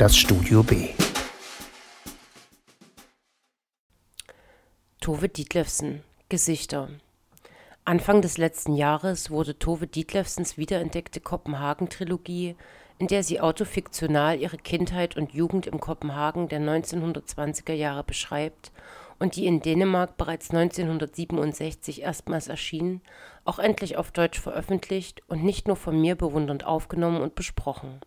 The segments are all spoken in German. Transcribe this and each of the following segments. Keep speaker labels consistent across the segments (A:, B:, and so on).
A: das Studio B.
B: Tove Dietlefsen Gesichter Anfang des letzten Jahres wurde Tove Dietlefsens wiederentdeckte Kopenhagen-Trilogie, in der sie autofiktional ihre Kindheit und Jugend im Kopenhagen der 1920er Jahre beschreibt und die in Dänemark bereits 1967 erstmals erschien, auch endlich auf Deutsch veröffentlicht und nicht nur von mir bewundernd aufgenommen und besprochen.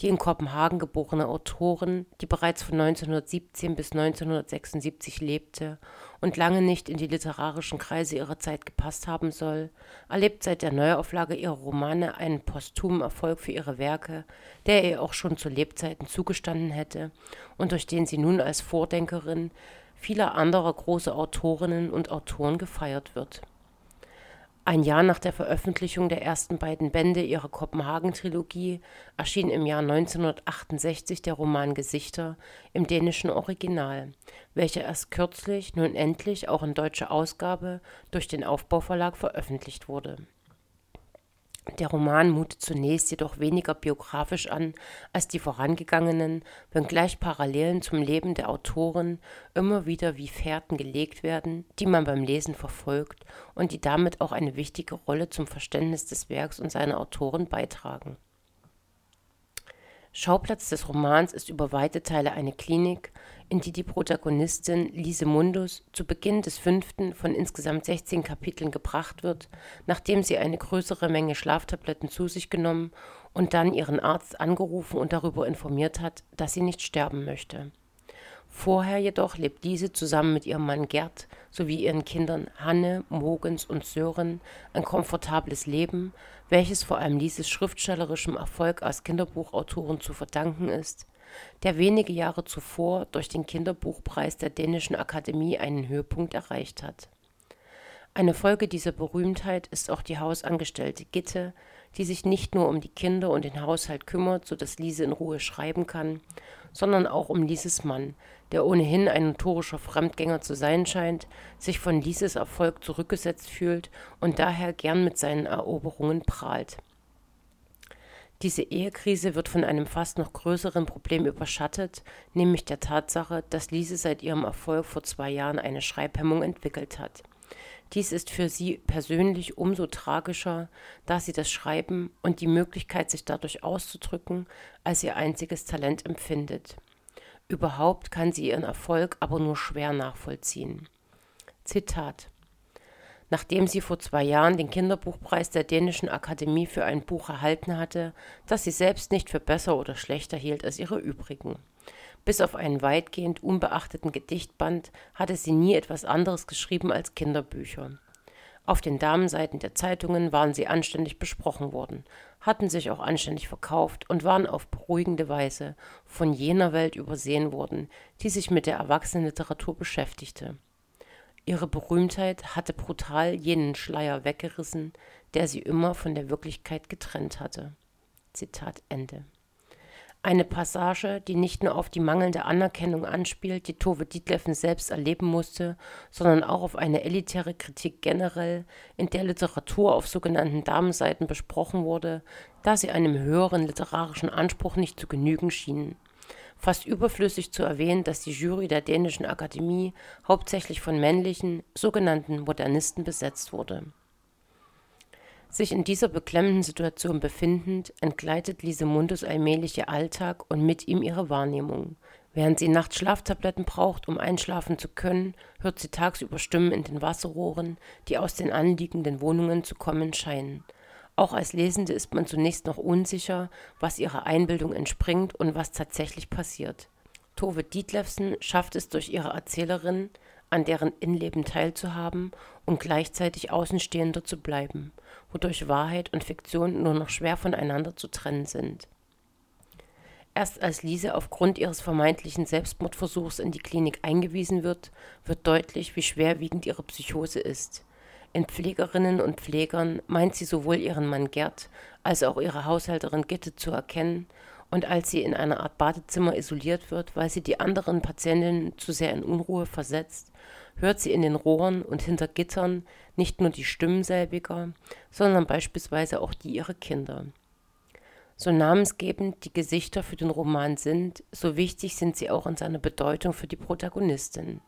B: Die in Kopenhagen geborene Autorin, die bereits von 1917 bis 1976 lebte und lange nicht in die literarischen Kreise ihrer Zeit gepasst haben soll, erlebt seit der Neuauflage ihrer Romane einen posthumen Erfolg für ihre Werke, der ihr auch schon zu Lebzeiten zugestanden hätte und durch den sie nun als Vordenkerin vieler anderer großer Autorinnen und Autoren gefeiert wird. Ein Jahr nach der Veröffentlichung der ersten beiden Bände ihrer Kopenhagen-Trilogie erschien im Jahr 1968 der Roman Gesichter im dänischen Original, welcher erst kürzlich, nun endlich auch in deutscher Ausgabe durch den Aufbauverlag veröffentlicht wurde der Roman mutet zunächst jedoch weniger biografisch an als die vorangegangenen, wenngleich Parallelen zum Leben der Autorin immer wieder wie Fährten gelegt werden, die man beim Lesen verfolgt und die damit auch eine wichtige Rolle zum Verständnis des Werks und seiner Autoren beitragen Schauplatz des Romans ist über weite Teile eine Klinik, in die die Protagonistin Lise Mundus zu Beginn des fünften von insgesamt 16 Kapiteln gebracht wird, nachdem sie eine größere Menge Schlaftabletten zu sich genommen und dann ihren Arzt angerufen und darüber informiert hat, dass sie nicht sterben möchte Vorher jedoch lebt diese zusammen mit ihrem Mann Gerd sowie ihren Kindern Hanne, Mogens und Sören ein komfortables Leben, welches vor allem Lieses schriftstellerischem Erfolg als Kinderbuchautorin zu verdanken ist, der wenige Jahre zuvor durch den Kinderbuchpreis der Dänischen Akademie einen Höhepunkt erreicht hat. Eine Folge dieser Berühmtheit ist auch die Hausangestellte Gitte, die sich nicht nur um die Kinder und den Haushalt kümmert, so dass Liese in Ruhe schreiben kann, sondern auch um Lieses Mann, der ohnehin ein notorischer Fremdgänger zu sein scheint, sich von Lieses Erfolg zurückgesetzt fühlt und daher gern mit seinen Eroberungen prahlt. Diese Ehekrise wird von einem fast noch größeren Problem überschattet, nämlich der Tatsache, dass Liese seit ihrem Erfolg vor zwei Jahren eine Schreibhemmung entwickelt hat dies ist für sie persönlich umso tragischer, da sie das Schreiben und die Möglichkeit, sich dadurch auszudrücken, als ihr einziges Talent empfindet. Überhaupt kann sie ihren Erfolg aber nur schwer nachvollziehen. Zitat Nachdem sie vor zwei Jahren den Kinderbuchpreis der Dänischen Akademie für ein Buch erhalten hatte, das sie selbst nicht für besser oder schlechter hielt als ihre übrigen. Bis auf einen weitgehend unbeachteten Gedichtband hatte sie nie etwas anderes geschrieben als Kinderbücher. Auf den Damenseiten der Zeitungen waren sie anständig besprochen worden, hatten sich auch anständig verkauft und waren auf beruhigende Weise von jener Welt übersehen worden, die sich mit der Erwachsenenliteratur beschäftigte. Ihre Berühmtheit hatte brutal jenen Schleier weggerissen, der sie immer von der Wirklichkeit getrennt hatte. Zitat Ende. Eine Passage, die nicht nur auf die mangelnde Anerkennung anspielt, die Tove Dietleffen selbst erleben musste, sondern auch auf eine elitäre Kritik generell, in der Literatur auf sogenannten Damenseiten besprochen wurde, da sie einem höheren literarischen Anspruch nicht zu genügen schienen. Fast überflüssig zu erwähnen, dass die Jury der Dänischen Akademie hauptsächlich von männlichen, sogenannten Modernisten besetzt wurde sich in dieser beklemmenden Situation befindend, entgleitet Lise Mundus allmählich ihr Alltag und mit ihm ihre Wahrnehmung. Während sie nachts Schlaftabletten braucht, um einschlafen zu können, hört sie tagsüber Stimmen in den Wasserrohren, die aus den anliegenden Wohnungen zu kommen scheinen. Auch als Lesende ist man zunächst noch unsicher, was ihrer Einbildung entspringt und was tatsächlich passiert. Tove Dietlefsen schafft es durch ihre Erzählerin, an deren Innenleben teilzuhaben und gleichzeitig Außenstehender zu bleiben, wodurch Wahrheit und Fiktion nur noch schwer voneinander zu trennen sind. Erst als Lise aufgrund ihres vermeintlichen Selbstmordversuchs in die Klinik eingewiesen wird, wird deutlich, wie schwerwiegend ihre Psychose ist. In Pflegerinnen und Pflegern meint sie sowohl ihren Mann Gerd als auch ihre Haushälterin Gitte zu erkennen und als sie in einer Art Badezimmer isoliert wird, weil sie die anderen Patientinnen zu sehr in Unruhe versetzt, hört sie in den Rohren und hinter Gittern nicht nur die Stimmen selbiger, sondern beispielsweise auch die ihrer Kinder. So namensgebend die Gesichter für den Roman sind, so wichtig sind sie auch in seiner Bedeutung für die Protagonistin.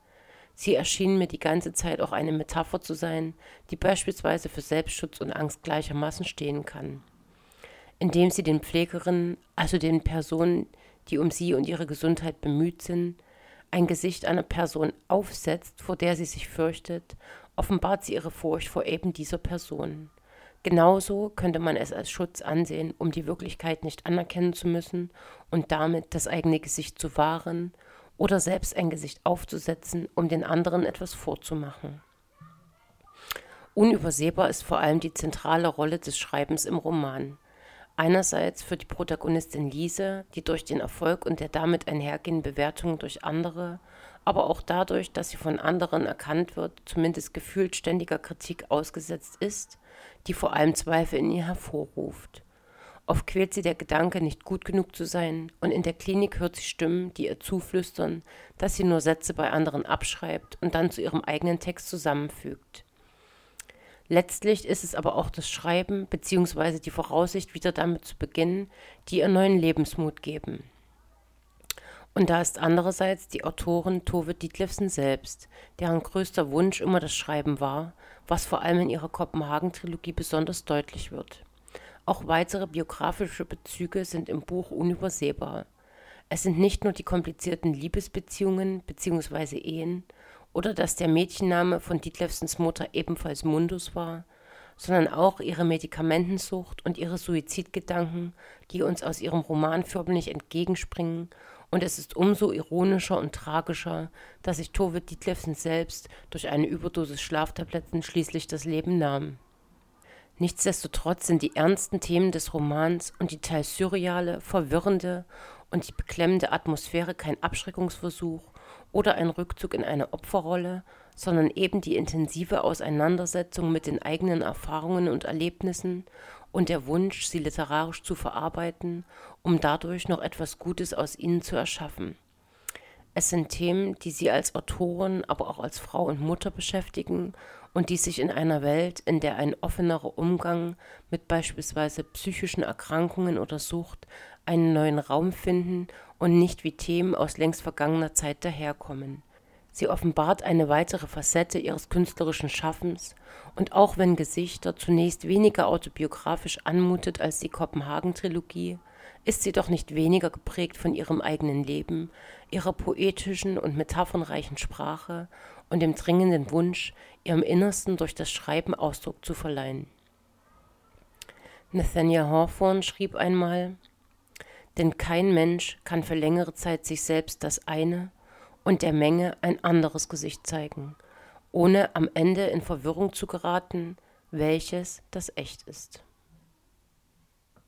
B: Sie erschienen mir die ganze Zeit auch eine Metapher zu sein, die beispielsweise für Selbstschutz und Angst gleichermaßen stehen kann. Indem sie den Pflegerinnen, also den Personen, die um sie und ihre Gesundheit bemüht sind, ein Gesicht einer Person aufsetzt, vor der sie sich fürchtet, offenbart sie ihre Furcht vor eben dieser Person. Genauso könnte man es als Schutz ansehen, um die Wirklichkeit nicht anerkennen zu müssen und damit das eigene Gesicht zu wahren oder selbst ein Gesicht aufzusetzen, um den anderen etwas vorzumachen. Unübersehbar ist vor allem die zentrale Rolle des Schreibens im Roman. Einerseits für die Protagonistin Lise, die durch den Erfolg und der damit einhergehende Bewertung durch andere aber auch dadurch, dass sie von anderen erkannt wird, zumindest gefühlt ständiger Kritik ausgesetzt ist, die vor allem Zweifel in ihr hervorruft. Oft quält sie der Gedanke, nicht gut genug zu sein, und in der Klinik hört sie Stimmen, die ihr zuflüstern, dass sie nur Sätze bei anderen abschreibt und dann zu ihrem eigenen Text zusammenfügt. Letztlich ist es aber auch das Schreiben bzw. die Voraussicht, wieder damit zu beginnen, die ihr neuen Lebensmut geben. Und da ist andererseits die Autorin Tove Dietlefsen selbst, deren größter Wunsch immer das Schreiben war, was vor allem in ihrer Kopenhagen-Trilogie besonders deutlich wird. Auch weitere biografische Bezüge sind im Buch unübersehbar. Es sind nicht nur die komplizierten Liebesbeziehungen bzw. Ehen oder dass der Mädchenname von Dietlefsens Mutter ebenfalls Mundus war, sondern auch ihre Medikamentensucht und ihre Suizidgedanken, die uns aus ihrem Roman förmlich entgegenspringen und es ist umso ironischer und tragischer, dass sich Tove Dietlefsen selbst durch eine Überdosis Schlaftabletten schließlich das Leben nahm. Nichtsdestotrotz sind die ernsten Themen des Romans und die teils surreale, verwirrende und die beklemmende Atmosphäre kein Abschreckungsversuch oder ein Rückzug in eine Opferrolle, sondern eben die intensive Auseinandersetzung mit den eigenen Erfahrungen und Erlebnissen und der Wunsch, sie literarisch zu verarbeiten, um dadurch noch etwas Gutes aus ihnen zu erschaffen. Es sind Themen, die sie als Autorin, aber auch als Frau und Mutter beschäftigen und die sich in einer Welt, in der ein offenerer Umgang mit beispielsweise psychischen Erkrankungen oder Sucht einen neuen Raum finden und nicht wie Themen aus längst vergangener Zeit daherkommen. Sie offenbart eine weitere Facette ihres künstlerischen Schaffens und auch wenn Gesichter zunächst weniger autobiografisch anmutet als die Kopenhagen-Trilogie, ist sie doch nicht weniger geprägt von ihrem eigenen Leben, ihrer poetischen und metaphernreichen Sprache und dem dringenden Wunsch, ihrem Innersten durch das Schreiben Ausdruck zu verleihen. Nathaniel Hawthorne schrieb einmal, denn kein Mensch kann für längere Zeit sich selbst das eine und der Menge ein anderes Gesicht zeigen, ohne am Ende in Verwirrung zu geraten, welches das echt ist.